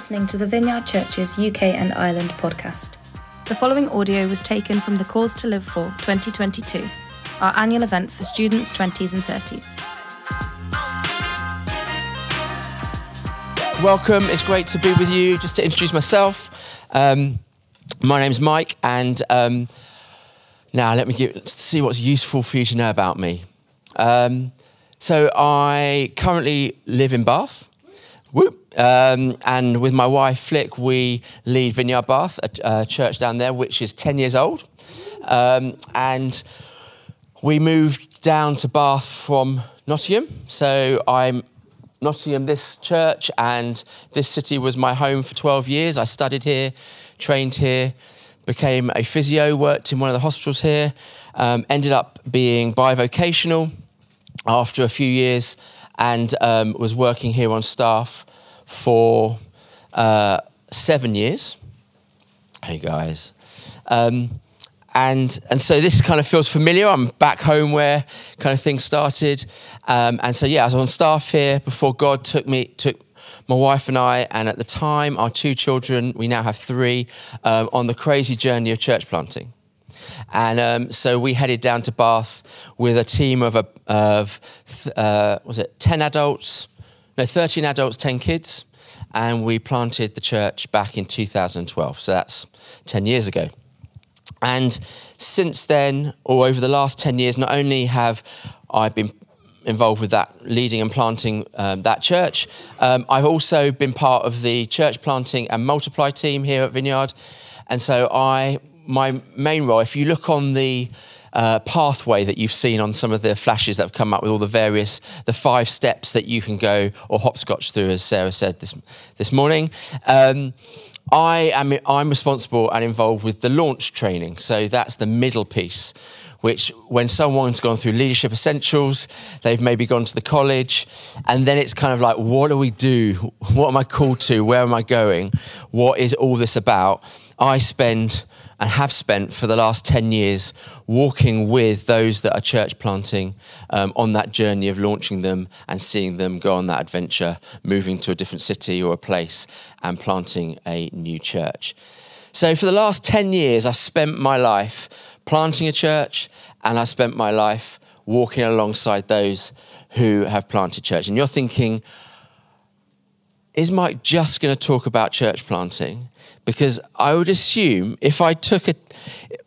listening to the Vineyard Church's UK and Ireland podcast. The following audio was taken from the Cause to Live For 2022, our annual event for students 20s and 30s. Welcome, it's great to be with you. Just to introduce myself, um, my name's Mike, and um, now let me give, see what's useful for you to know about me. Um, so I currently live in Bath. Um, and with my wife Flick, we lead Vineyard Bath, a, a church down there which is 10 years old. Um, and we moved down to Bath from Nottingham. So I'm Nottingham, this church, and this city was my home for 12 years. I studied here, trained here, became a physio, worked in one of the hospitals here, um, ended up being bivocational after a few years and um, was working here on staff for uh, seven years. Hey guys. Um, and and so this kind of feels familiar. I'm back home where kind of things started, um, and so yeah, I was on staff here before God took me took my wife and I, and at the time our two children, we now have three, um, on the crazy journey of church planting. And um, so we headed down to Bath with a team of, a, of uh, was it 10 adults? No, 13 adults, 10 kids. And we planted the church back in 2012. So that's 10 years ago. And since then, or over the last 10 years, not only have I been involved with that, leading and planting um, that church, um, I've also been part of the church planting and multiply team here at Vineyard. And so I my main role, if you look on the uh, pathway that you've seen on some of the flashes that have come up with all the various, the five steps that you can go or hopscotch through, as Sarah said this this morning. Um, I am I'm responsible and involved with the launch training, so that's the middle piece. Which, when someone's gone through leadership essentials, they've maybe gone to the college, and then it's kind of like, what do we do? What am I called to? Where am I going? What is all this about? I spend and have spent for the last 10 years walking with those that are church planting um, on that journey of launching them and seeing them go on that adventure, moving to a different city or a place and planting a new church. So, for the last 10 years, I spent my life planting a church and I spent my life walking alongside those who have planted church. And you're thinking, is Mike just going to talk about church planting? Because I would assume if I took a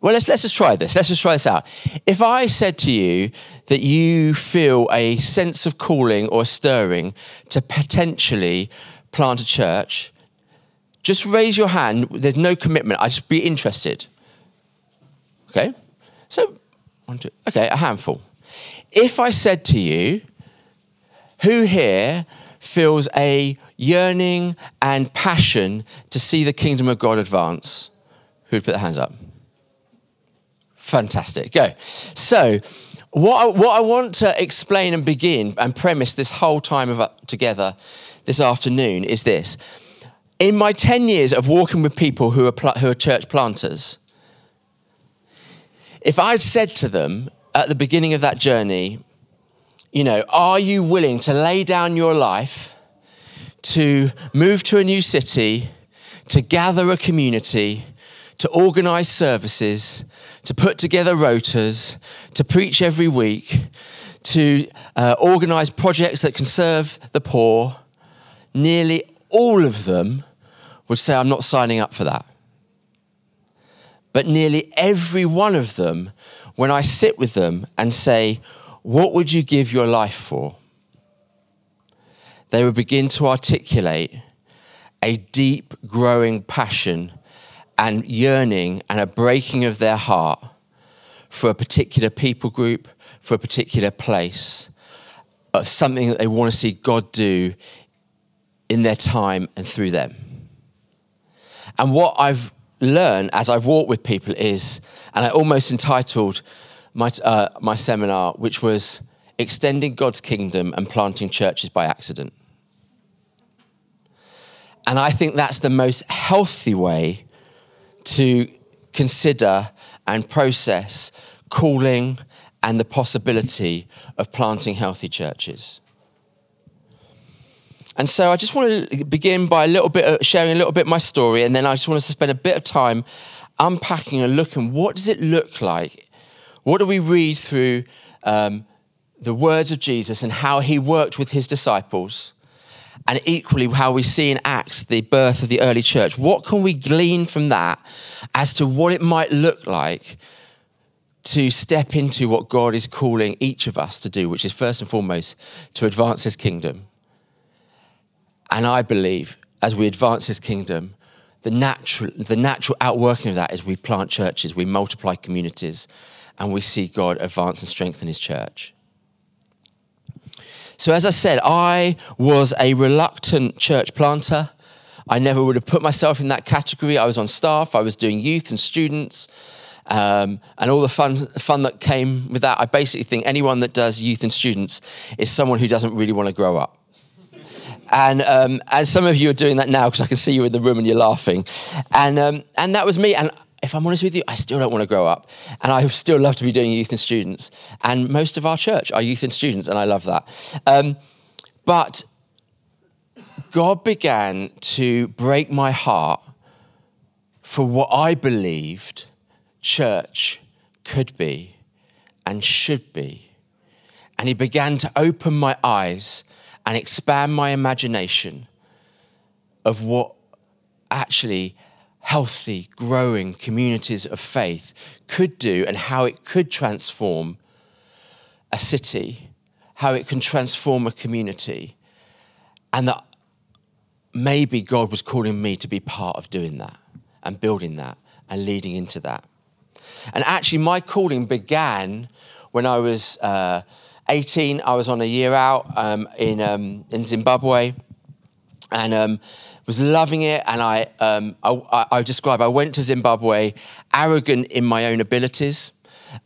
well, let's let's just try this. Let's just try this out. If I said to you that you feel a sense of calling or stirring to potentially plant a church, just raise your hand. There's no commitment. I'd just be interested. Okay, so one, two. Okay, a handful. If I said to you, who here feels a yearning and passion to see the kingdom of God advance? Who'd put their hands up? Fantastic. Go. So, what I, what I want to explain and begin and premise this whole time of uh, together this afternoon is this. In my 10 years of walking with people who are, pl- who are church planters, if I'd said to them at the beginning of that journey, you know, are you willing to lay down your life to move to a new city, to gather a community, to organize services, to put together rotas, to preach every week, to uh, organize projects that can serve the poor, nearly all of them would say, I'm not signing up for that. But nearly every one of them, when I sit with them and say, What would you give your life for? they would begin to articulate a deep, growing passion and yearning and a breaking of their heart for a particular people group, for a particular place, of something that they want to see God do in their time and through them. And what I've learned as I've walked with people is, and I almost entitled my, uh, my seminar, which was Extending God's Kingdom and Planting Churches by Accident. And I think that's the most healthy way to consider and process calling and the possibility of planting healthy churches. and so I just want to begin by a little bit of sharing a little bit my story, and then I just want to spend a bit of time unpacking and looking what does it look like? What do we read through um, the words of Jesus and how he worked with his disciples? And equally, how we see in Acts the birth of the early church. What can we glean from that as to what it might look like to step into what God is calling each of us to do, which is first and foremost to advance his kingdom? And I believe as we advance his kingdom, the natural, the natural outworking of that is we plant churches, we multiply communities, and we see God advance and strengthen his church. So, as I said, I was a reluctant church planter. I never would have put myself in that category. I was on staff, I was doing youth and students, um, and all the fun, fun that came with that. I basically think anyone that does youth and students is someone who doesn't really want to grow up. And um, as some of you are doing that now, because I can see you in the room and you're laughing. And, um, and that was me. And if I'm honest with you, I still don't want to grow up. And I still love to be doing youth and students. And most of our church are youth and students, and I love that. Um, but God began to break my heart for what I believed church could be and should be. And He began to open my eyes and expand my imagination of what actually healthy, growing communities of faith could do and how it could transform a city, how it can transform a community, and that maybe God was calling me to be part of doing that and building that and leading into that. And actually, my calling began when I was. Uh, 18, I was on a year out um, in, um, in Zimbabwe and um, was loving it. And I, um, I, I, describe, I went to Zimbabwe arrogant in my own abilities.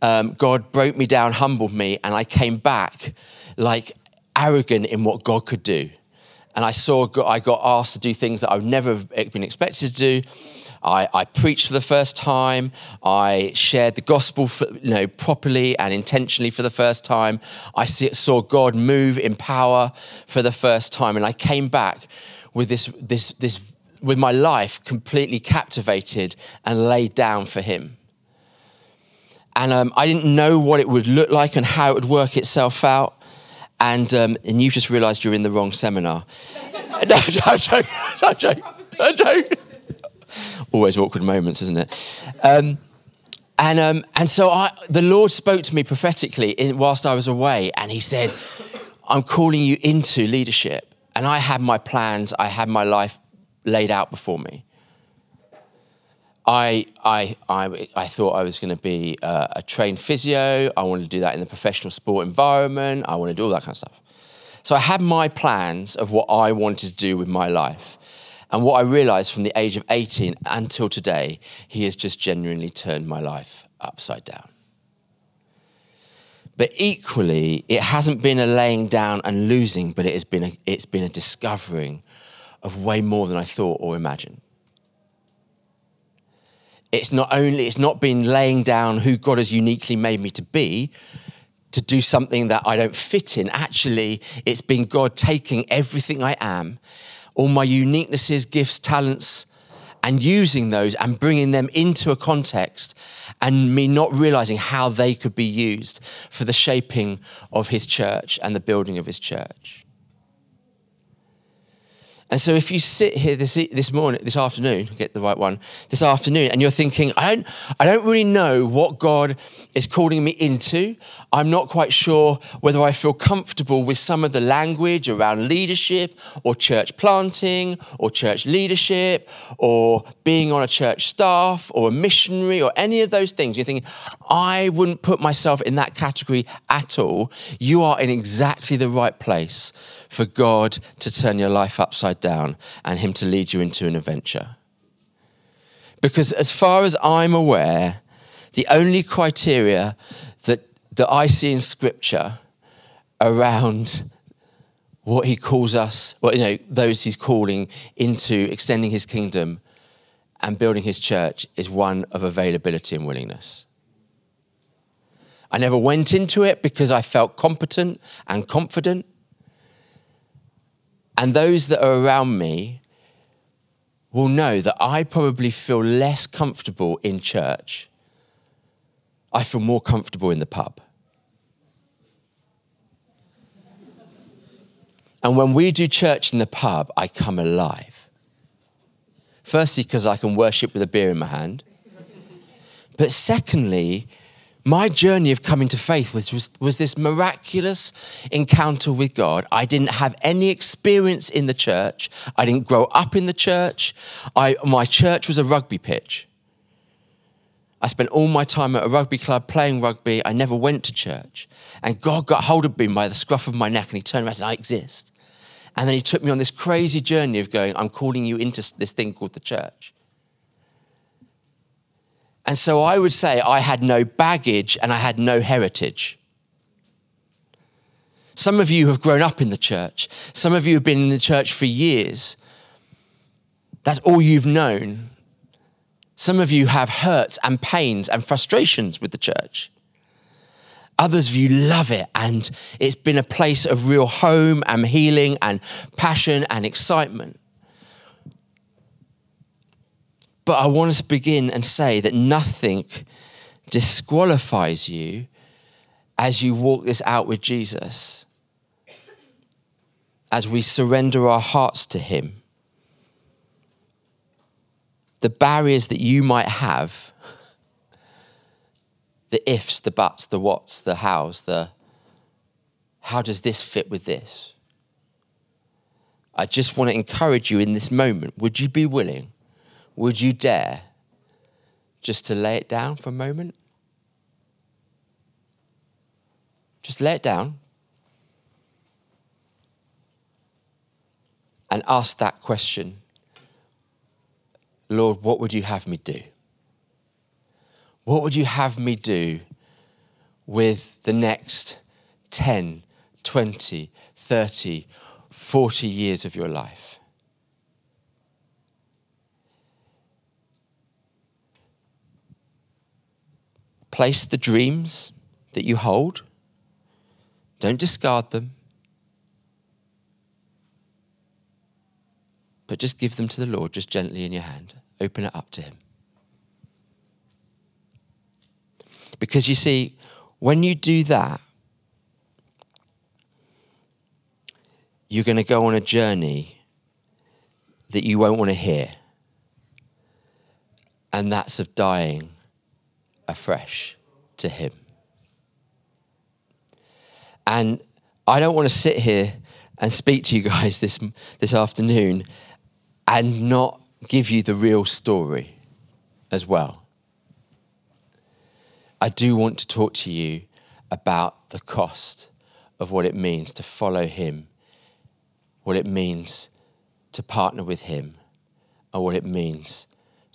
Um, God broke me down, humbled me, and I came back like arrogant in what God could do. And I saw, I got asked to do things that I've never been expected to do. I, I, preached for the first time. I shared the gospel for, you know, properly and intentionally for the first time. I see, saw God move in power for the first time. And I came back with this, this, this, with my life completely captivated and laid down for Him. And um, I didn't know what it would look like and how it would work itself out. And, um, and you've just realized you're in the wrong seminar. no, I joke, I joke. Always awkward moments, isn't it? Um, and, um, and so I, the Lord spoke to me prophetically in, whilst I was away, and He said, I'm calling you into leadership. And I had my plans, I had my life laid out before me. I, I, I, I thought I was going to be a, a trained physio. I wanted to do that in the professional sport environment. I wanted to do all that kind of stuff. So I had my plans of what I wanted to do with my life. And what I realized from the age of 18 until today, he has just genuinely turned my life upside down. But equally, it hasn't been a laying down and losing, but it has been a, it's been a discovering of way more than I thought or imagined. It's not only, it's not been laying down who God has uniquely made me to be, to do something that I don't fit in. Actually, it's been God taking everything I am all my uniquenesses, gifts, talents, and using those and bringing them into a context and me not realizing how they could be used for the shaping of his church and the building of his church. And so if you sit here this, this morning, this afternoon, get the right one, this afternoon, and you're thinking, I don't, I don't really know what God is calling me into. I'm not quite sure whether I feel comfortable with some of the language around leadership or church planting or church leadership or being on a church staff or a missionary or any of those things. You're thinking, I wouldn't put myself in that category at all. You are in exactly the right place for God to turn your life upside down and Him to lead you into an adventure. Because as far as I'm aware, the only criteria that, that I see in Scripture around what he calls us, well, you know, those he's calling into extending his kingdom and building his church is one of availability and willingness. I never went into it because I felt competent and confident. And those that are around me will know that I probably feel less comfortable in church. I feel more comfortable in the pub. And when we do church in the pub, I come alive. Firstly, because I can worship with a beer in my hand. But secondly, my journey of coming to faith was, was, was, this miraculous encounter with God. I didn't have any experience in the church. I didn't grow up in the church. I, my church was a rugby pitch. I spent all my time at a rugby club playing rugby. I never went to church. And God got hold of me by the scruff of my neck and he turned around and said, I exist. And then he took me on this crazy journey of going, I'm calling you into this thing called the church. And so I would say I had no baggage and I had no heritage. Some of you have grown up in the church. Some of you have been in the church for years. That's all you've known. Some of you have hurts and pains and frustrations with the church. Others of you love it, and it's been a place of real home and healing and passion and excitement. But I want to begin and say that nothing disqualifies you as you walk this out with Jesus, as we surrender our hearts to Him. The barriers that you might have the ifs, the buts, the whats, the hows, the how does this fit with this? I just want to encourage you in this moment. Would you be willing? Would you dare just to lay it down for a moment? Just lay it down and ask that question Lord, what would you have me do? What would you have me do with the next 10, 20, 30, 40 years of your life? Place the dreams that you hold, don't discard them, but just give them to the Lord, just gently in your hand. Open it up to Him. Because you see, when you do that, you're going to go on a journey that you won't want to hear. And that's of dying afresh to Him. And I don't want to sit here and speak to you guys this, this afternoon and not give you the real story as well. I do want to talk to you about the cost of what it means to follow Him, what it means to partner with Him, and what it means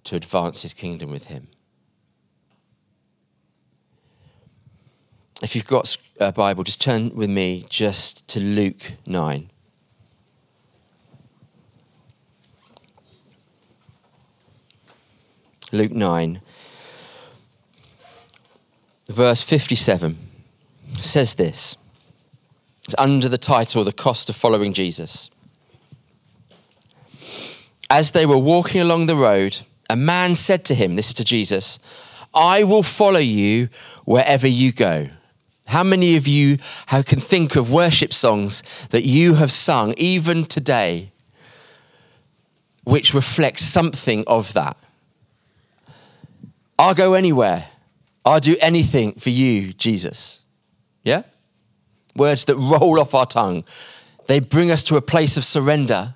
to advance His kingdom with Him. If you've got a Bible, just turn with me just to Luke 9. Luke 9 verse 57 says this. It's under the title, The Cost of Following Jesus. As they were walking along the road, a man said to him, This is to Jesus, I will follow you wherever you go. How many of you can think of worship songs that you have sung even today which reflect something of that? I'll go anywhere. I'll do anything for you, Jesus. Yeah? Words that roll off our tongue. They bring us to a place of surrender.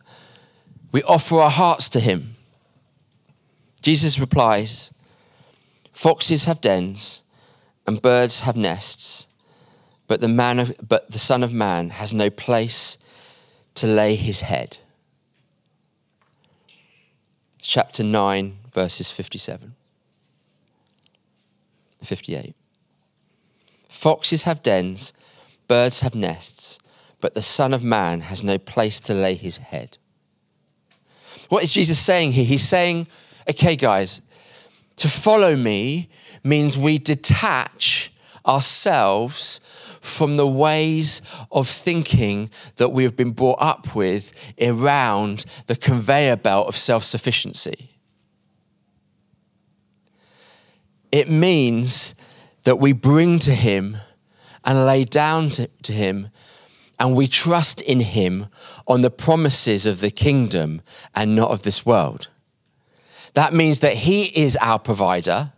We offer our hearts to Him. Jesus replies Foxes have dens and birds have nests, but the, man of, but the Son of Man has no place to lay his head. It's chapter 9, verses 57. 58. Foxes have dens, birds have nests, but the Son of Man has no place to lay his head. What is Jesus saying here? He's saying, okay, guys, to follow me means we detach ourselves from the ways of thinking that we have been brought up with around the conveyor belt of self sufficiency. It means that we bring to Him and lay down to, to Him and we trust in Him on the promises of the kingdom and not of this world. That means that He is our provider,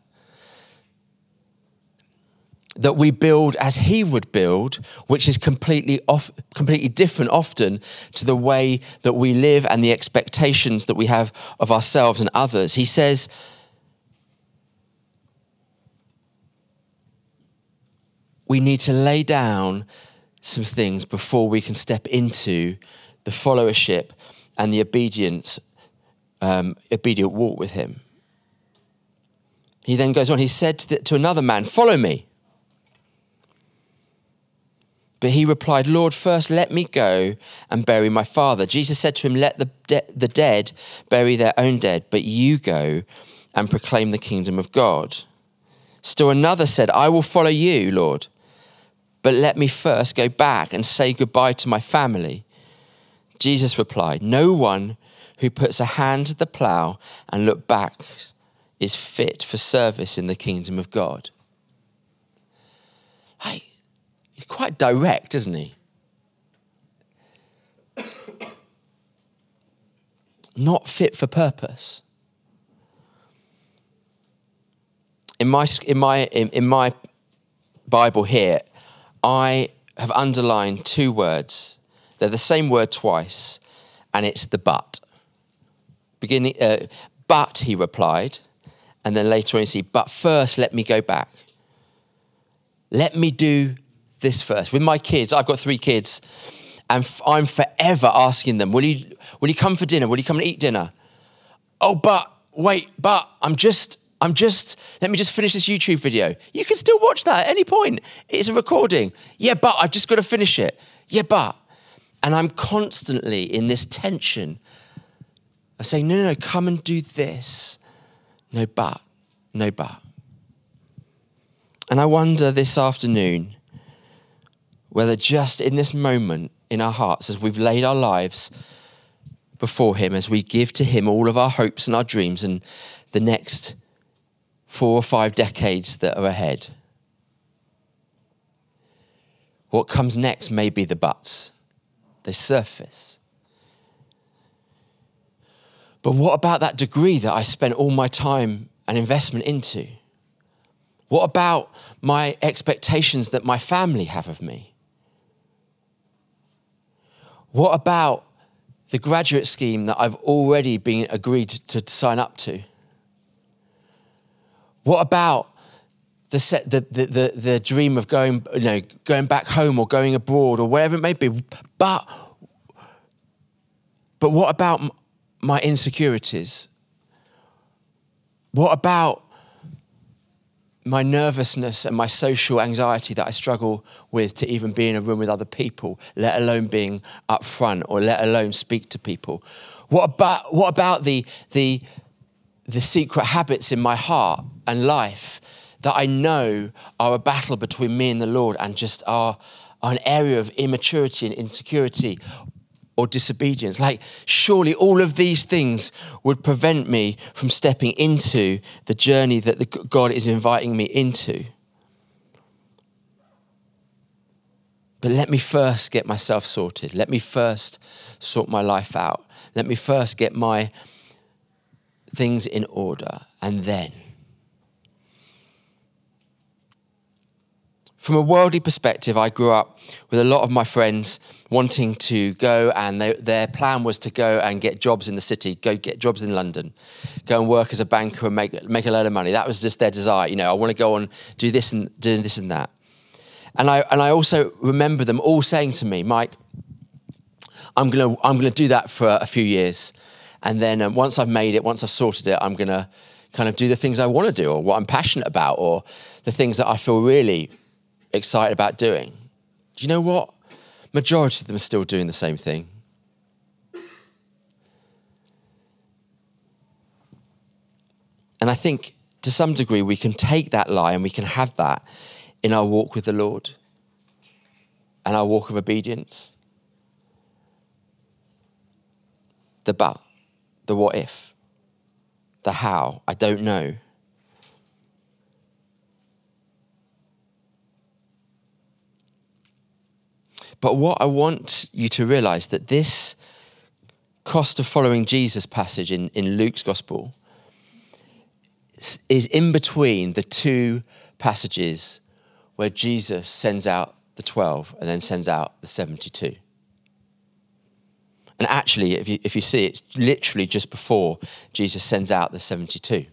that we build as He would build, which is completely, off, completely different often to the way that we live and the expectations that we have of ourselves and others. He says, we need to lay down some things before we can step into the followership and the obedience, um, obedient walk with Him. He then goes on, he said to, the, to another man, Follow me. But he replied, Lord, first let me go and bury my father. Jesus said to him, Let the, de- the dead bury their own dead, but you go and proclaim the kingdom of God. Still another said, I will follow you, Lord but let me first go back and say goodbye to my family. Jesus replied, No one who puts a hand to the plough and look back is fit for service in the kingdom of God. Hey, he's quite direct, isn't he? Not fit for purpose. In my, in my, in, in my Bible here, I have underlined two words. They're the same word twice, and it's the but. Beginning, uh, but, he replied, and then later on you see, but first let me go back. Let me do this first. With my kids, I've got three kids, and I'm forever asking them, will you, will you come for dinner? Will you come and eat dinner? Oh, but, wait, but I'm just, I'm just, let me just finish this YouTube video. You can still watch that at any point. It's a recording. Yeah, but I've just got to finish it. Yeah, but. And I'm constantly in this tension of saying, no, no, no, come and do this. No, but. No, but. And I wonder this afternoon whether just in this moment in our hearts, as we've laid our lives before Him, as we give to Him all of our hopes and our dreams and the next four or five decades that are ahead. What comes next may be the buts, they surface. But what about that degree that I spent all my time and investment into? What about my expectations that my family have of me? What about the graduate scheme that I've already been agreed to sign up to? What about the, set, the, the, the, the dream of going, you know, going back home or going abroad or wherever it may be? But, but what about my insecurities? What about my nervousness and my social anxiety that I struggle with to even be in a room with other people, let alone being up front or let alone speak to people? What about, what about the, the, the secret habits in my heart and life that I know are a battle between me and the Lord and just are, are an area of immaturity and insecurity or disobedience. Like, surely all of these things would prevent me from stepping into the journey that the God is inviting me into. But let me first get myself sorted. Let me first sort my life out. Let me first get my things in order. And then From a worldly perspective, I grew up with a lot of my friends wanting to go, and they, their plan was to go and get jobs in the city, go get jobs in London, go and work as a banker and make, make a load of money. That was just their desire. You know, I want to go and do this and do this and that. And I, and I also remember them all saying to me, Mike, I'm to I'm gonna do that for a few years. And then um, once I've made it, once I've sorted it, I'm to kind of do the things I want to do or what I'm passionate about or the things that I feel really excited about doing. Do you know what? Majority of them are still doing the same thing. And I think to some degree we can take that lie and we can have that in our walk with the Lord. and our walk of obedience. The but, the what if, the how, I don't know. But what I want you to realize that this cost of following Jesus passage in, in Luke's gospel is in between the two passages where Jesus sends out the 12 and then sends out the 72. And actually, if you, if you see, it's literally just before Jesus sends out the 72.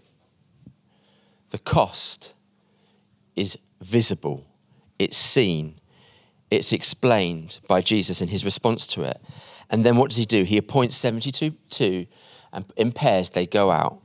The cost is visible, it's seen, it's explained by Jesus in his response to it. And then what does he do? He appoints 72 two, and in pairs they go out.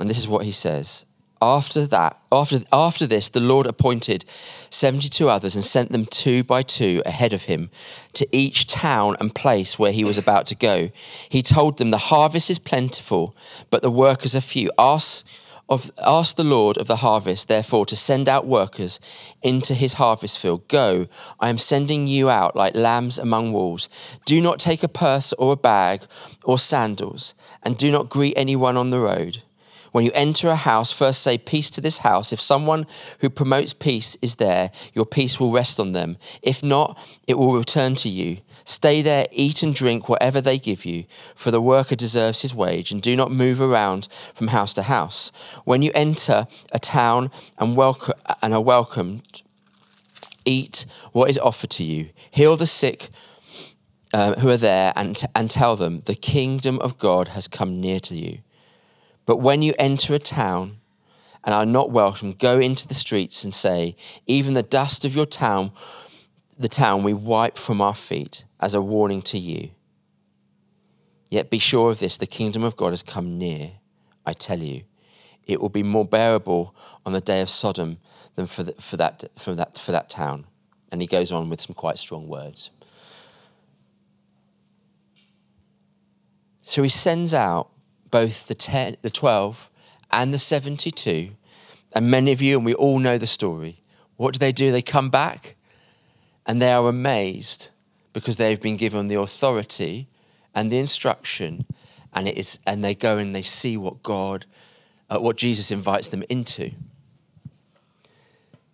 And this is what he says. After that, after, after this, the Lord appointed 72 others and sent them two by two ahead of him to each town and place where he was about to go. He told them, The harvest is plentiful, but the workers are few. Ask of, ask the Lord of the harvest, therefore, to send out workers into his harvest field. Go, I am sending you out like lambs among wolves. Do not take a purse or a bag or sandals, and do not greet anyone on the road. When you enter a house, first say peace to this house. If someone who promotes peace is there, your peace will rest on them. If not, it will return to you. Stay there, eat and drink whatever they give you, for the worker deserves his wage, and do not move around from house to house. When you enter a town and, welcome, and are welcomed, eat what is offered to you, heal the sick uh, who are there, and, and tell them, The kingdom of God has come near to you. But when you enter a town, and are not welcome, go into the streets and say, Even the dust of your town the town we wipe from our feet as a warning to you. Yet be sure of this the kingdom of God has come near, I tell you. It will be more bearable on the day of Sodom than for, the, for, that, for, that, for that town. And he goes on with some quite strong words. So he sends out both the, ten, the 12 and the 72. And many of you, and we all know the story. What do they do? They come back and they are amazed because they've been given the authority and the instruction and it is and they go and they see what God uh, what Jesus invites them into.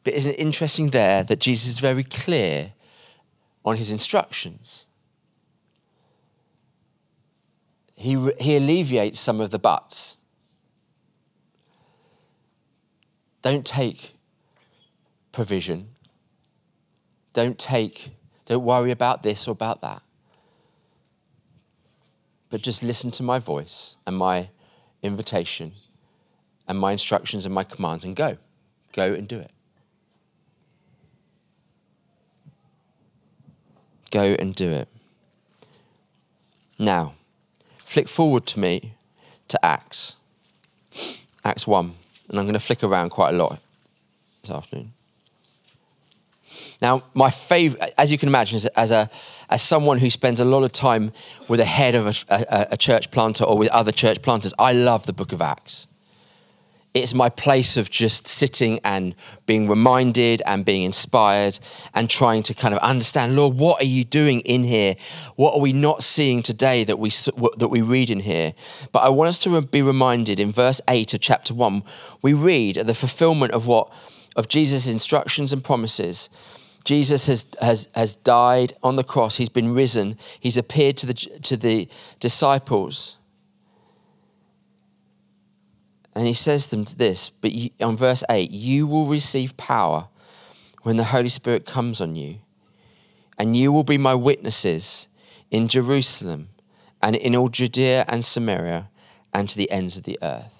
But isn't it interesting there that Jesus is very clear on his instructions? He, he alleviates some of the buts. Don't take provision don't take, don't worry about this or about that. But just listen to my voice and my invitation and my instructions and my commands and go. Go and do it. Go and do it. Now, flick forward to me to Acts. Acts 1. And I'm going to flick around quite a lot this afternoon. Now, my favorite, as you can imagine, as, as, a, as someone who spends a lot of time with a head of a, a, a church planter or with other church planters, I love the book of Acts. It's my place of just sitting and being reminded and being inspired and trying to kind of understand, Lord, what are you doing in here? What are we not seeing today that we, that we read in here? But I want us to be reminded in verse 8 of chapter 1, we read the fulfillment of what of Jesus' instructions and promises Jesus has, has, has died on the cross. He's been risen. He's appeared to the, to the disciples. And he says to them this, but you, on verse 8, you will receive power when the Holy Spirit comes on you, and you will be my witnesses in Jerusalem and in all Judea and Samaria and to the ends of the earth.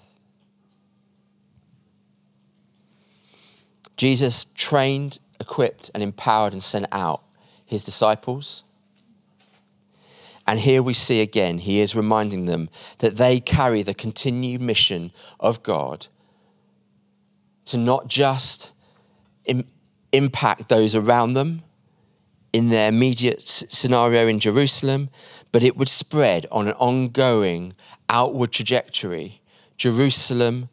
Jesus trained equipped and empowered and sent out his disciples. And here we see again, he is reminding them that they carry the continued mission of God to not just Im- impact those around them in their immediate scenario in Jerusalem, but it would spread on an ongoing outward trajectory. Jerusalem,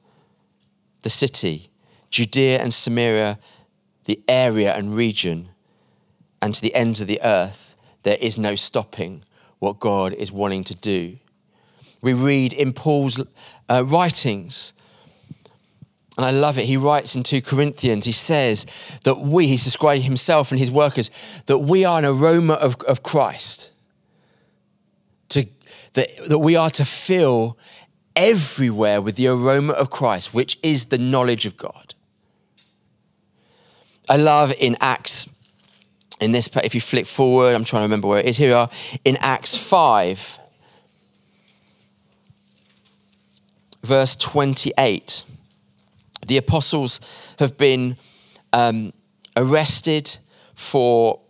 the city, Judea and Samaria, the area and region and to the ends of the earth, there is no stopping what God is wanting to do. We read in Paul's uh, writings, and I love it. He writes in 2 Corinthians, he says that we, he's describing himself and his workers, that we are an aroma of, of Christ. To, that, that we are to fill everywhere with the aroma of Christ, which is the knowledge of God. I love in Acts, in this, if you flick forward, I'm trying to remember where it is. Here we are in Acts 5, verse 28. The apostles have been um, arrested for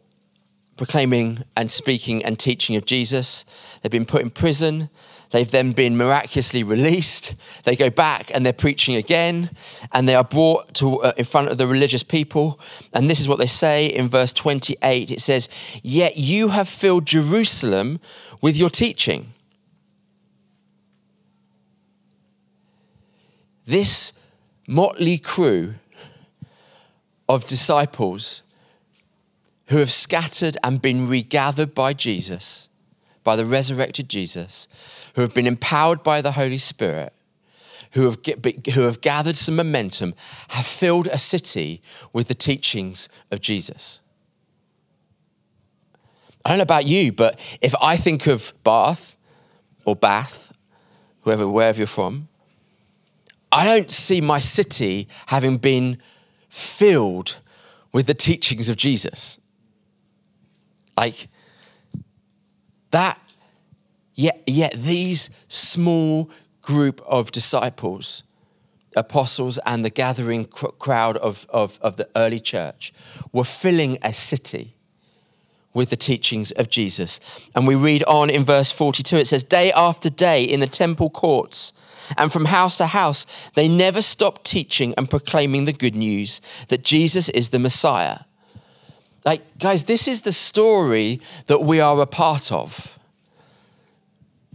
proclaiming and speaking and teaching of Jesus. They've been put in prison. They've then been miraculously released. They go back and they're preaching again, and they are brought to uh, in front of the religious people. And this is what they say in verse 28. It says, "Yet you have filled Jerusalem with your teaching." This motley crew of disciples who have scattered and been regathered by Jesus, by the resurrected Jesus, who have been empowered by the Holy Spirit, who have, who have gathered some momentum, have filled a city with the teachings of Jesus. I don't know about you, but if I think of Bath or Bath, whoever, wherever you're from, I don't see my city having been filled with the teachings of Jesus. Like that Yet, yet these small group of disciples, apostles, and the gathering crowd of, of, of the early church were filling a city with the teachings of Jesus. And we read on in verse 42 it says, Day after day in the temple courts, and from house to house, they never stopped teaching and proclaiming the good news that Jesus is the Messiah. Like, guys, this is the story that we are a part of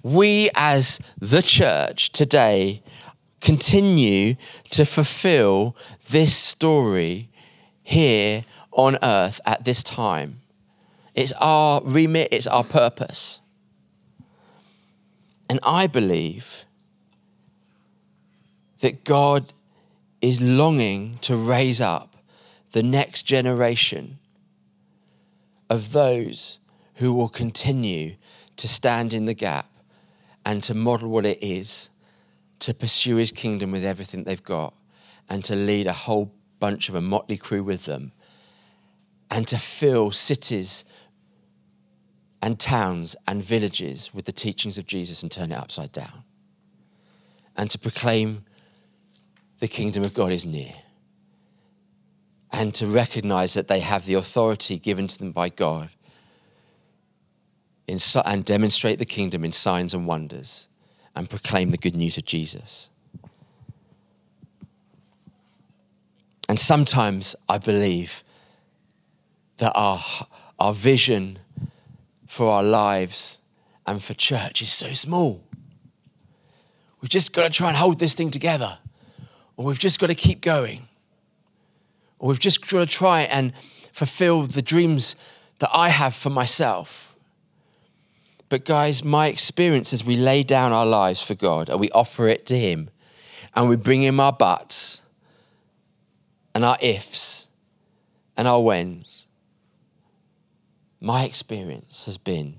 we as the church today continue to fulfill this story here on earth at this time. It's our remit, it's our purpose. And I believe that God is longing to raise up the next generation of those who will continue to stand in the gap and to model what it is to pursue his kingdom with everything they've got and to lead a whole bunch of a motley crew with them and to fill cities and towns and villages with the teachings of Jesus and turn it upside down. And to proclaim the kingdom of God is near. And to recognize that they have the authority given to them by God in, and demonstrate the kingdom in signs and wonders and proclaim the good news of Jesus. And sometimes I believe that our, our vision for our lives and for church is so small. We've just got to try and hold this thing together, or we've just got to keep going, or we've just got to try and fulfill the dreams that I have for myself. But, guys, my experience as we lay down our lives for God and we offer it to Him and we bring Him our buts and our ifs and our whens, my experience has been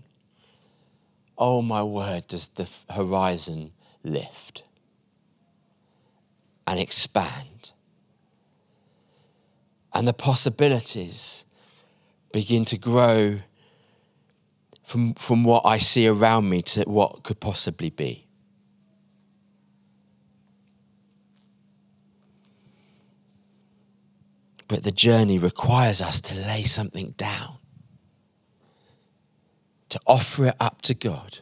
oh my word, does the horizon lift and expand? And the possibilities begin to grow from, from what I see around me to what could possibly be. But the journey requires us to lay something down, to offer it up to God,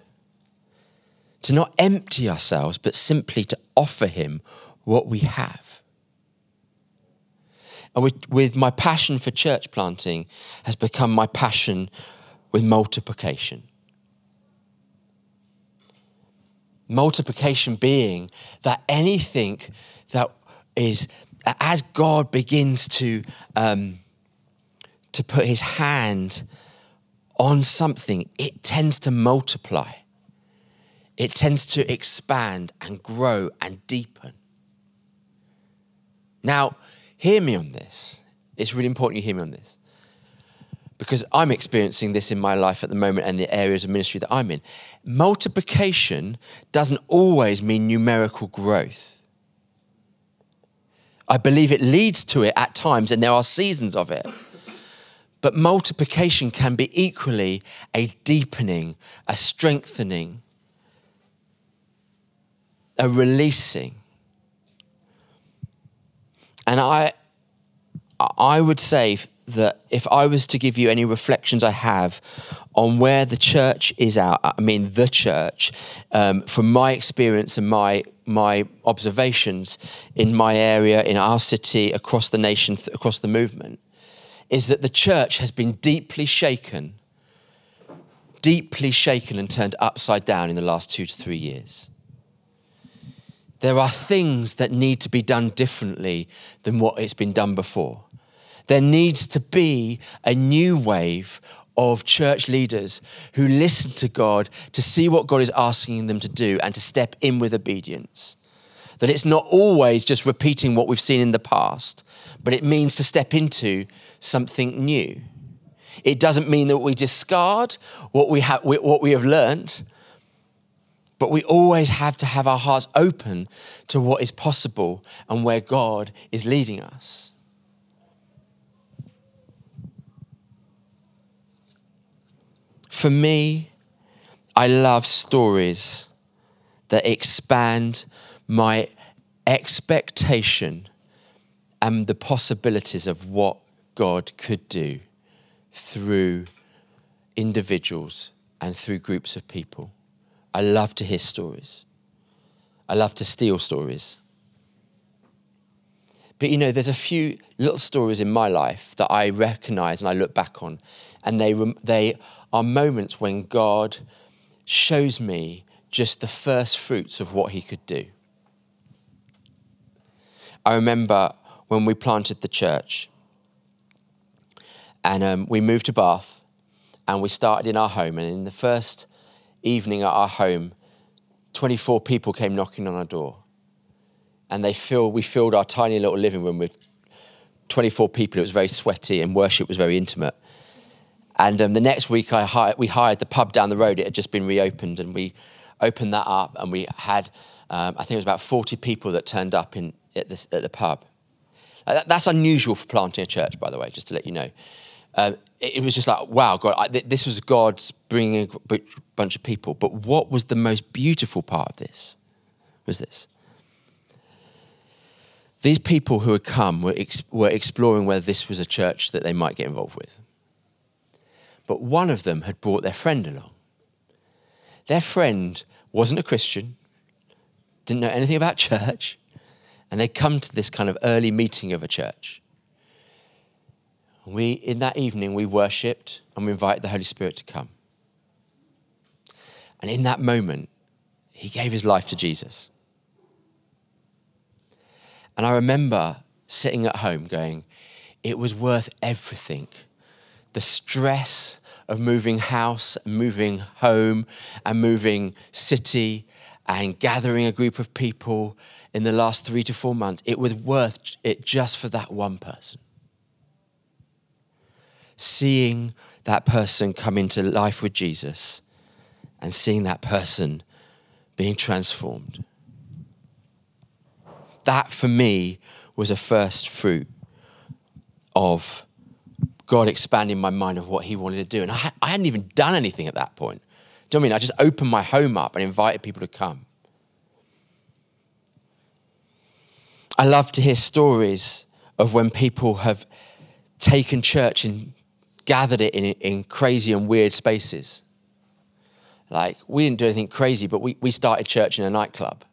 to not empty ourselves, but simply to offer Him what we have. And with, with my passion for church planting has become my passion with multiplication. Multiplication being that anything that is, as God begins to um, to put his hand on something, it tends to multiply. It tends to expand and grow and deepen. Now, hear me on this. It's really important you hear me on this because I'm experiencing this in my life at the moment and the areas of ministry that I'm in. Multiplication doesn't always mean numerical growth. I believe it leads to it at times, and there are seasons of it. But multiplication can be equally a deepening, a strengthening, a releasing. And I, I would say that if I was to give you any reflections I have on where the church is at, I mean the church, um, from my experience and my my observations in my area, in our city, across the nation, across the movement, is that the church has been deeply shaken, deeply shaken and turned upside down in the last two to three years. There are things that need to be done differently than what it's been done before. There needs to be a new wave of church leaders who listen to God to see what God is asking them to do and to step in with obedience. That it's not always just repeating what we've seen in the past, but it means to step into something new. It doesn't mean that we discard what we, have, what we have learned, but we always have to have our hearts open to what is possible and where God is leading us. For me, I love stories that expand my expectation and the possibilities of what God could do through individuals and through groups of people. I love to hear stories. I love to steal stories. But you know, there's a few little stories in my life that I recognize and I look back on, and they, they are moments when God shows me just the first fruits of what He could do. I remember when we planted the church and um, we moved to Bath and we started in our home. And in the first evening at our home, 24 people came knocking on our door. And they filled, we filled our tiny little living room with 24 people. It was very sweaty and worship was very intimate. And um, the next week, I hired, we hired the pub down the road. It had just been reopened, and we opened that up, and we had, um, I think it was about 40 people that turned up in, at, this, at the pub. Uh, that, that's unusual for planting a church, by the way, just to let you know. Um, it, it, was just like, wow, God, I, th- this was God's bringing a bunch of people. But what was the most beautiful part of this? Was this. These people who had come were, ex- were exploring whether this was a church that they might get involved with but one of them had brought their friend along. Their friend wasn't a Christian, didn't know anything about church, and they'd come to this kind of early meeting of a church. We, in that evening, we worshipped and we invited the Holy Spirit to come. And in that moment, he gave his life to Jesus. And I remember sitting at home going, it was worth everything the stress of moving house, moving home, and moving city, and gathering a group of people in the last three to four months, it was worth it just for that one person. Seeing that person come into life with Jesus and seeing that person being transformed. That for me was a first fruit of God expanding my mind of what He wanted to do. And I, I hadn't even done anything at that point. Do you know I mean? I just opened my home up and invited people to come. I love to hear stories of when people have taken church and gathered it in, in crazy and weird spaces. Like, we didn't do anything crazy, but we, we started church in a nightclub.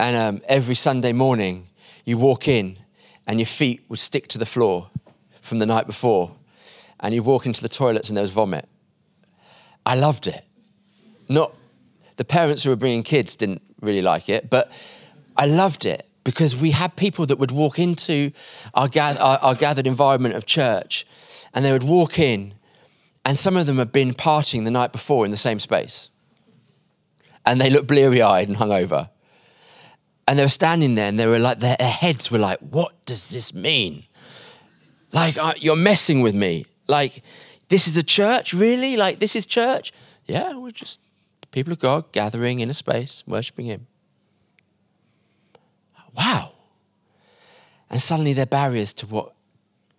And um, every Sunday morning, you walk in and your feet would stick to the floor from the night before, and you walk into the toilets and there was vomit. I loved it. Not the parents who were bringing kids didn't really like it, but I loved it because we had people that would walk into our, our, our gathered environment of church and they would walk in, and some of them had been partying the night before in the same space. And they looked bleary eyed and hungover. And they were standing there and they were like, their heads were like, what does this mean? Like, uh, you're messing with me. Like, this is the church? Really? Like, this is church? Yeah, we're just people of God gathering in a space, worshiping Him. Wow. And suddenly their barriers to what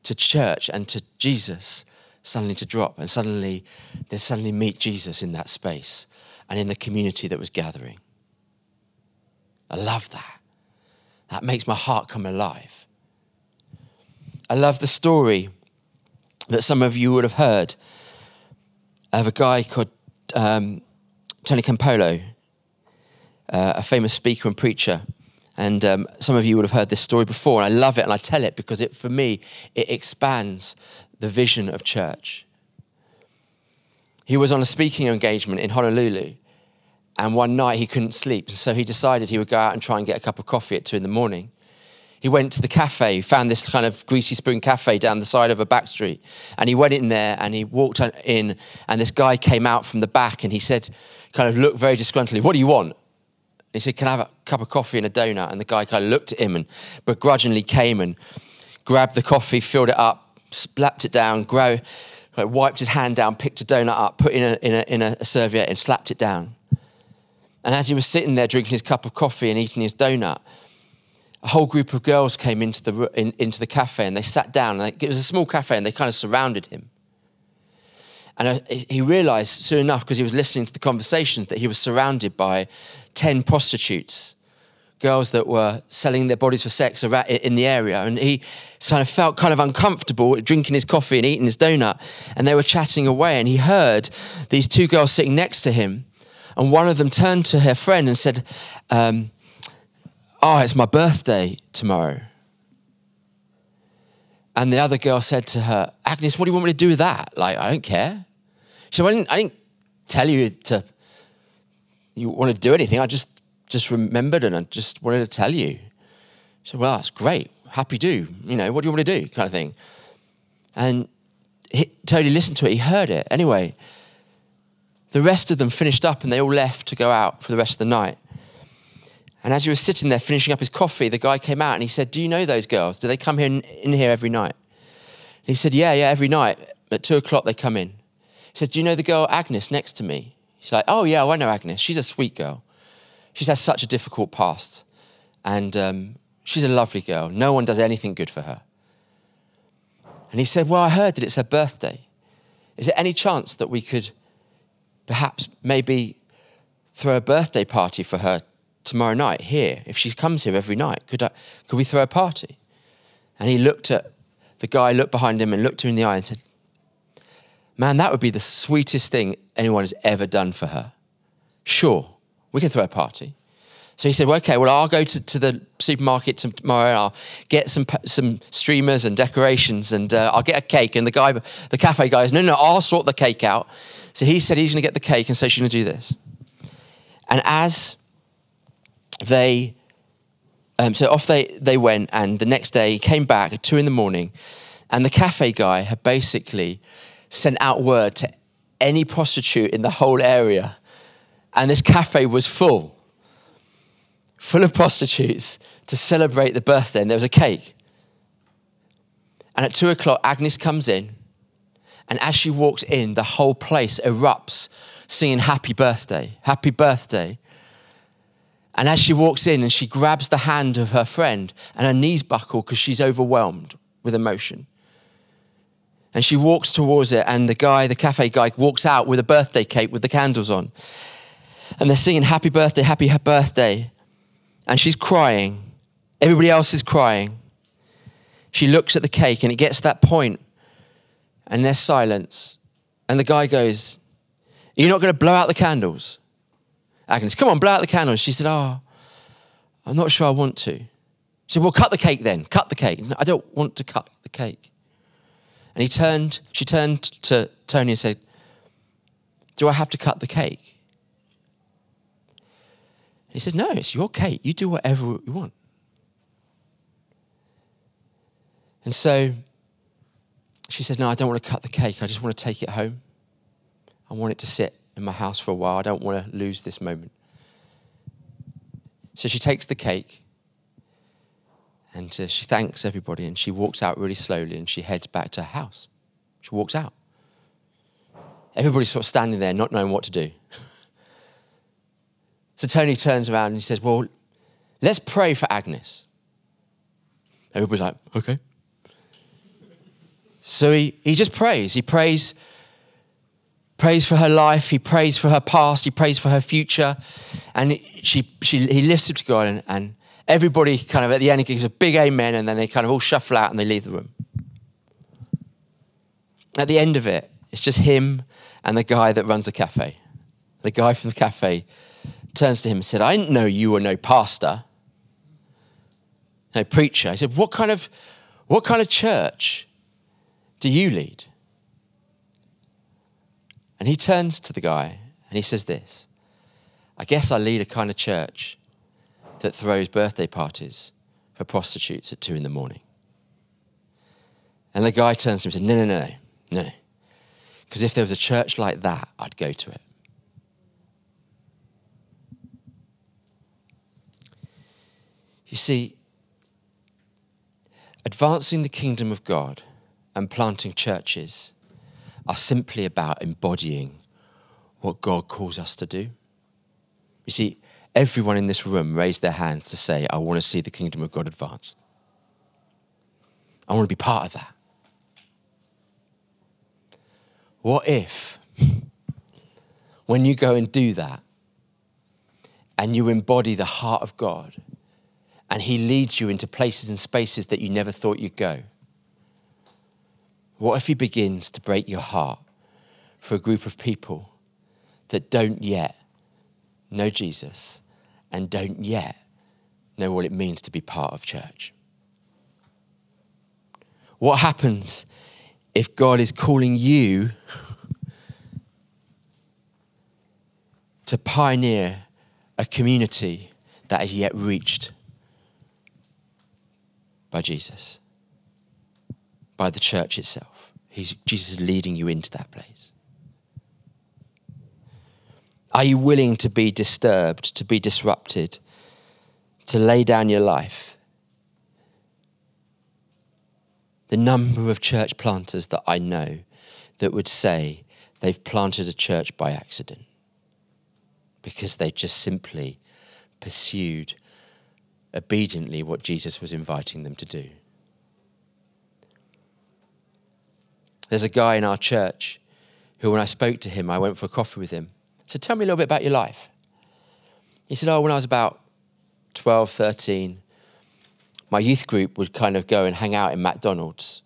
to church and to Jesus suddenly to drop, and suddenly they suddenly meet Jesus in that space and in the community that was gathering. I love that. That makes my heart come alive. I love the story that some of you would have heard of a guy called um, Tony Campolo, uh, a famous speaker and preacher. And um, some of you would have heard this story before, and I love it and I tell it because it, for me, it expands the vision of church. He was on a speaking engagement in Honolulu, and one night he couldn't sleep, so he decided he would go out and try and get a cup of coffee at two in the morning. He went to the cafe, found this kind of greasy spoon cafe down the side of a back street, and he went in there and he walked in, and this guy came out from the back and he said, kind of looked very disgruntledly, What do you want? he said, Can I have a cup of coffee and a donut? And the guy kind of looked at him and begrudgingly came and grabbed the coffee, filled it up, slapped it down, grow, wiped his hand down, picked a donut up, put it in a, in a, in a serviette and slapped it down. And as he was sitting there drinking his cup of coffee and eating his donut, a whole group of girls came into the, in, into the cafe and they sat down. They, it was a small cafe and they kind of surrounded him. And uh, he realized soon enough, because he was listening to the conversations, that he was surrounded by 10 prostitutes, girls that were selling their bodies for sex in the area. And he kind of felt kind of uncomfortable drinking his coffee and eating his donut. And they were chatting away. And he heard these two girls sitting next to him. And one of them turned to her friend and said, um, Oh, it's my birthday tomorrow. And the other girl said to her, Agnes, what do you want me to do with that? Like, I don't care. She said, I, didn't, I didn't tell you to, you want to do anything. I just, just remembered and I just wanted to tell you. She said, well, that's great. Happy do. You know, what do you want to do? Kind of thing. And he totally listened to it. He heard it. Anyway, the rest of them finished up and they all left to go out for the rest of the night. And as he was sitting there finishing up his coffee, the guy came out and he said, Do you know those girls? Do they come here in, in here every night? And he said, Yeah, yeah, every night. At two o'clock, they come in. He said, Do you know the girl Agnes next to me? She's like, Oh, yeah, I know Agnes. She's a sweet girl. She's had such a difficult past. And um, she's a lovely girl. No one does anything good for her. And he said, Well, I heard that it's her birthday. Is there any chance that we could perhaps maybe throw a birthday party for her tomorrow night here, if she comes here every night, could, I, could we throw a party? And he looked at the guy, looked behind him, and looked her in the eye and said, Man, that would be the sweetest thing anyone has ever done for her. Sure, we can throw a party. So he said, well, okay, well, I'll go to, to the supermarket tomorrow and I'll get some, some streamers and decorations and uh, I'll get a cake. And the guy, the cafe guy goes, no, no, I'll sort the cake out. So he said he's going to get the cake and so she's going to do this. And as they, um, so off they, they went, and the next day he came back at two in the morning, and the cafe guy had basically sent out word to any prostitute in the whole area, and this cafe was full, full of prostitutes to celebrate the birthday, and there was a cake. And at two o'clock, Agnes comes in, and as she walks in, the whole place erupts, singing happy birthday, happy birthday. And as she walks in and she grabs the hand of her friend and her knees buckle because she's overwhelmed with emotion. And she walks towards it, and the guy, the cafe guy, walks out with a birthday cake with the candles on. And they're singing happy birthday, happy birthday. And she's crying. Everybody else is crying. She looks at the cake, and it gets to that point, and there's silence. And the guy goes, You're you not going to blow out the candles? Agnes, come on, blow out the candles. She said, Oh, I'm not sure I want to. She said, Well, cut the cake then. Cut the cake. I don't want to cut the cake. And he turned, she turned to Tony and said, Do I have to cut the cake? And he says, No, it's your cake. You do whatever you want. And so she says, No, I don't want to cut the cake. I just want to take it home. I want it to sit in my house for a while. I don't want to lose this moment. So she takes the cake and uh, she thanks everybody and she walks out really slowly and she heads back to her house. She walks out. Everybody's sort of standing there, not knowing what to do. so Tony turns around and he says, Well, let's pray for Agnes. Everybody's like, Okay. So he, he just prays. He prays, prays for her life. He prays for her past. He prays for her future. And she, she, he lifts it to God. And, and everybody kind of at the end gives a big amen. And then they kind of all shuffle out and they leave the room. At the end of it, it's just him and the guy that runs the cafe. The guy from the cafe turns to him and said, I didn't know you were no pastor, no preacher. He said, What kind of, what kind of church do you lead? And he turns to the guy and he says this I guess I lead a kind of church that throws birthday parties for prostitutes at two in the morning. And the guy turns to him and says, No, no, no, no. Because if there was a church like that, I'd go to it. You see, advancing the kingdom of God and planting churches are simply about embodying what God calls us to do. You see, everyone in this room raised their hands to say, I want to see the kingdom of God advanced. I want to be part of that. What if, when you go and do that, and you embody the heart of God, and He leads you into places and spaces that you never thought you'd go? What if He begins to break your heart for a group of people that don't yet know Jesus and don't yet know what it means to be part of church? What happens if God is calling you to pioneer a community that is yet reached by Jesus, by the church itself. He's, Jesus is leading you into that place. Are you willing to be disturbed, to be disrupted, to lay down your life? The number of church planters that I know that would say they've planted a church by accident because they just simply pursued obediently what Jesus was inviting them to do. There's a guy in our church who, when I spoke to him, I went for a coffee with him. Said, Tell me a little bit about your life. He said, Oh, when I was about 12, 13, my youth group would kind of go and hang out in McDonald's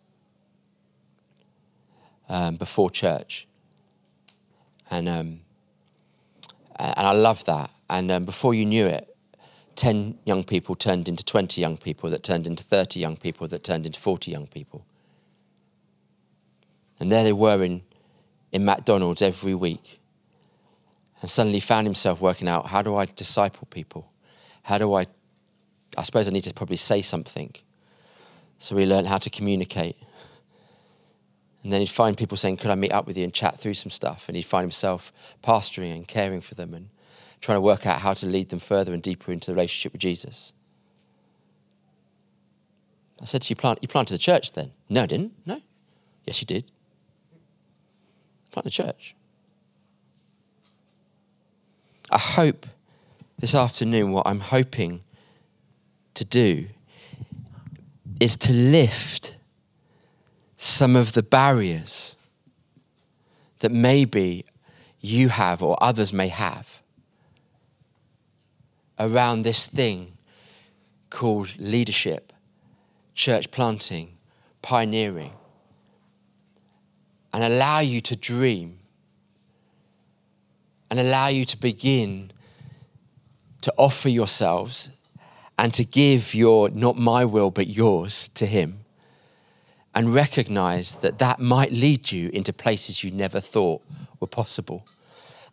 um, before church. And, um, and I loved that. And um, before you knew it, 10 young people turned into 20 young people, that turned into 30 young people, that turned into 40 young people. And there they were in, in McDonald's every week. And suddenly found himself working out how do I disciple people? How do I, I suppose I need to probably say something. So he learned how to communicate. And then he'd find people saying, Could I meet up with you and chat through some stuff? And he'd find himself pastoring and caring for them and trying to work out how to lead them further and deeper into the relationship with Jesus. I said to you, plant, you planted the church then? No, I didn't. No. Yes, you did. Plant the church. I hope this afternoon, what I'm hoping to do is to lift some of the barriers that maybe you have or others may have around this thing called leadership, church planting, pioneering, and allow you to dream and allow you to begin to offer yourselves and to give your, not my will, but yours to Him. And recognize that that might lead you into places you never thought were possible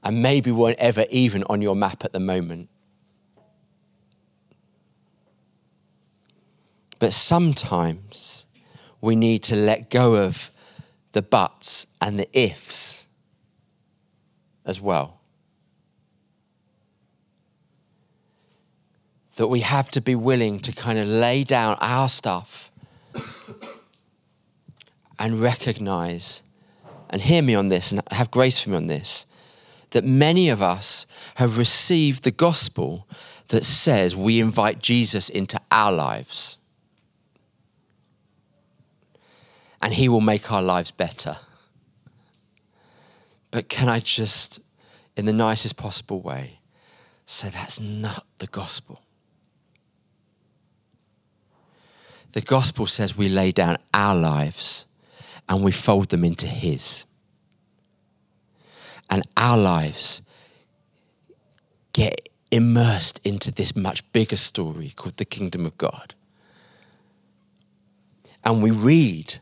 and maybe weren't ever even on your map at the moment. But sometimes we need to let go of the buts and the ifs as well. That we have to be willing to kind of lay down our stuff and recognize and hear me on this and have grace for me on this that many of us have received the gospel that says we invite Jesus into our lives. And he will make our lives better. But can I just, in the nicest possible way, say that's not the gospel? The gospel says we lay down our lives and we fold them into his and our lives get immersed into this much bigger story called the kingdom of God. And we read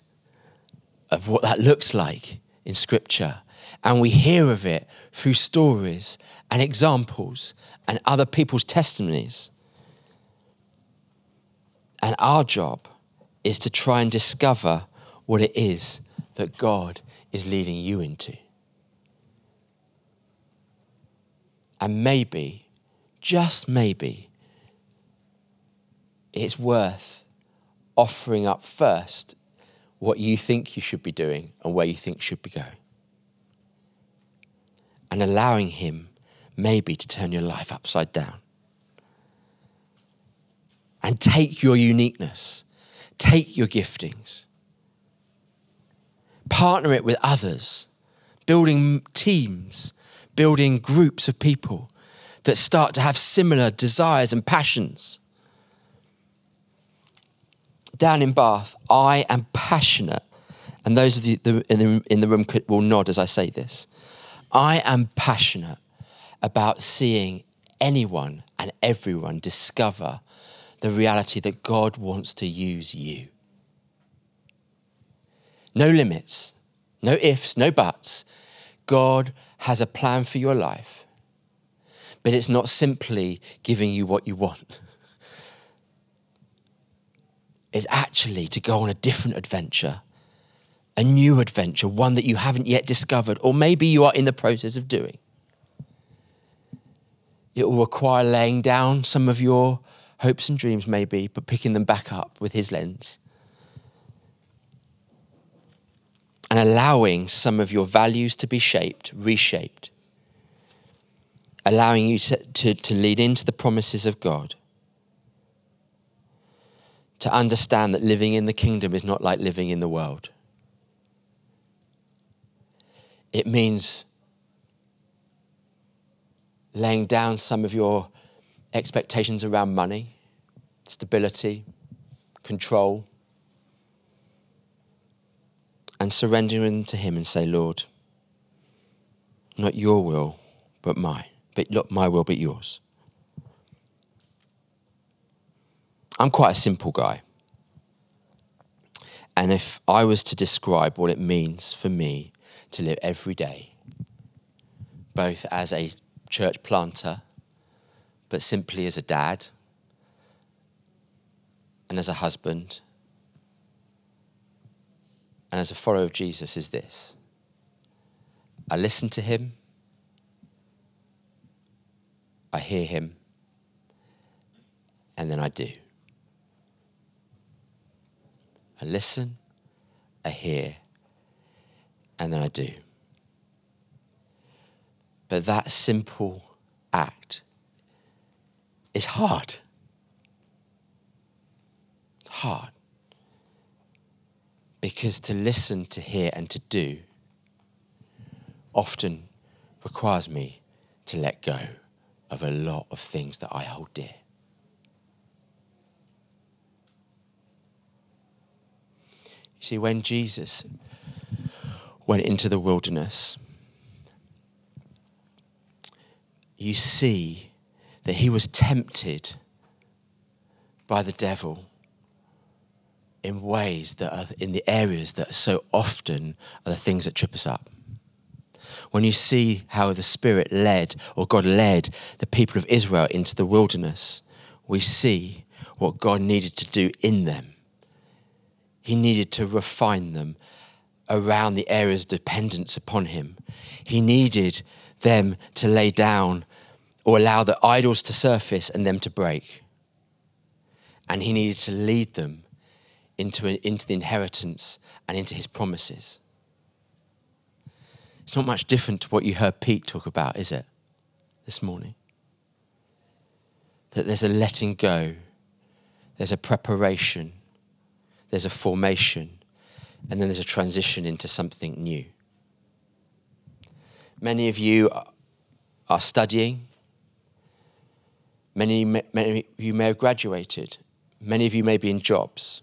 of what that looks like in scripture, and we hear of it through stories and examples and other people's testimonies. And our job is to try and discover what it is that God is leading you into. And maybe, just maybe, it's worth offering up first what you think you should be doing and where you think should be going. And allowing Him maybe to turn your life upside down. And take your uniqueness, take your giftings, partner it with others, building teams building groups of people that start to have similar desires and passions. Down in Bath, I am passionate, and those of you in the, in the room will nod as I say this. I am passionate about seeing anyone and everyone discover the reality that God wants to use you. No limits, no ifs, no buts. God has a plan for your life, but it's not simply giving you what you want. It's actually to go on a different adventure, a new adventure, one that you haven't yet discovered, or maybe you are in the process of doing. It will require laying down some of your hopes and dreams, maybe, but picking them back up with his lens. and allowing some of your values to be shaped, reshaped, allowing you to, to, to lead into the promises of God. To understand that living in the kingdom is not like living in the world. It means laying down some of your expectations around money, stability, control, and surrendering to Him and say, Lord, not your will, but mine. But not my will, but yours. I'm quite a simple guy. And if I was to describe what it means for me to live every day, both as a church planter, but simply as a dad, and as a husband, and as a follower of Jesus is this I listen to him, I hear him, and then I do. I listen, I hear, and then I do. But that simple act is hard. Hard. Because to listen, to hear, and to do often requires me to let go of a lot of things that I hold dear. You see, when Jesus went into the wilderness, you see that he was tempted by the devil in ways that are in the areas that so often are the things that trip us up. When you see how the Spirit led, or God led, the people of Israel into the wilderness, we see what God needed to do in them. He needed to refine them around the areas of dependence upon him. He needed them to lay down or allow the idols to surface and them to break. And he needed to lead them into, into the inheritance and into his promises. It's not much different to what you heard Pete talk about, is it, this morning? That there's a letting go, there's a preparation, there's a formation, and then there's a transition into something new. Many of you are studying. Many, many of you may have graduated. Many of you may be in jobs.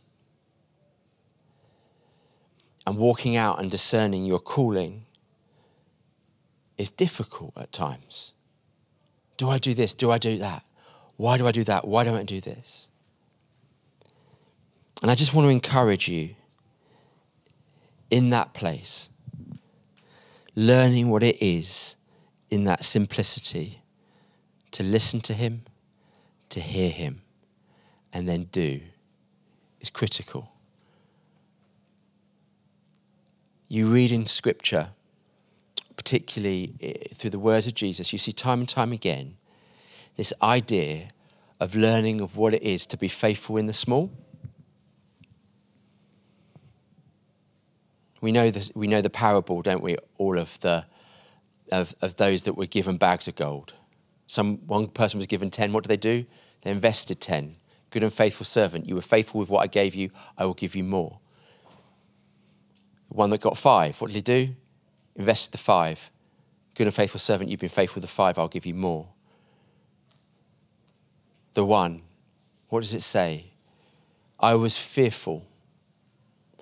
And walking out and discerning your calling is difficult at times. Do I do this? Do I do that? Why do I do that? Why don't I do this? And I just want to encourage you in that place, learning what it is in that simplicity to listen to Him, to hear Him, and then do is critical. You read in Scripture, particularly eh, through the words of Jesus, you see time and time again this idea of learning of what it is to be faithful in the small We know, this, we know the parable, don't we? All of the of, of those that were given bags of gold. Some one person was given ten. What do they do? They invested ten. Good and faithful servant. You were faithful with what I gave you. I will give you more. One that got five. What did he do? Invested the five. Good and faithful servant. You've been faithful with the five. I'll give you more. The one. What does it say? I was fearful.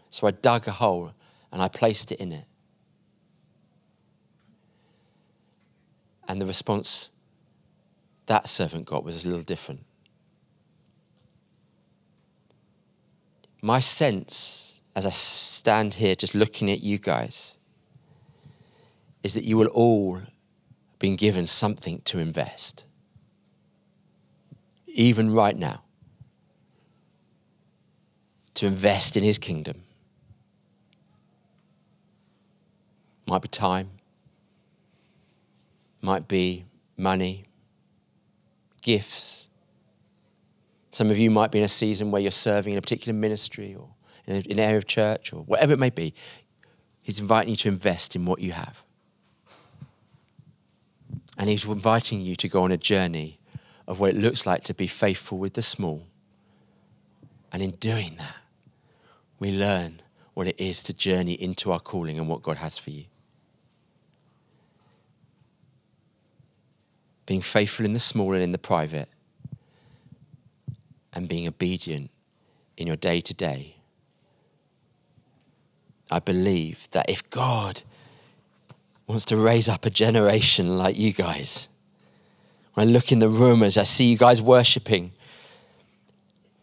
So I dug a hole and I placed it in it. And the response that servant got was a little different. My sense, as I stand here just looking at you guys, is that you will all been given something to invest. Even right now. To invest in his kingdom. Might be time, might be money, gifts. Some of you might be in a season where you're serving in a particular ministry or in an area of church or whatever it may be. He's inviting you to invest in what you have. And he's inviting you to go on a journey of what it looks like to be faithful with the small. And in doing that, we learn what it is to journey into our calling and what God has for you. Being faithful in the small and in the private, and being obedient in your day to day. I believe that if God wants to raise up a generation like you guys, when I look in the room as I see you guys worshiping,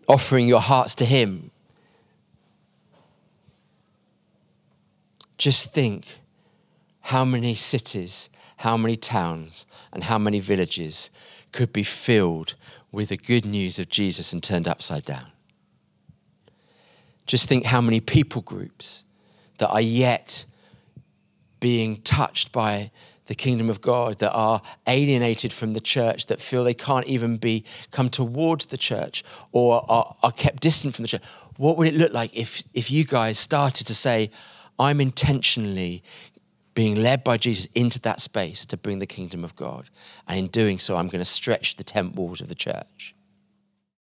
offering your hearts to Him, just think how many cities how many towns and how many villages could be filled with the good news of Jesus and turned upside down. Just think how many people groups that are yet being touched by the kingdom of God, that are alienated from the church, that feel they can't even be come towards the church or are, are kept distant from the church. What would it look like if, if you guys started to say, I'm intentionally being led by Jesus into that space to bring the kingdom of God. And in doing so, I'm going to stretch the tent walls of the church.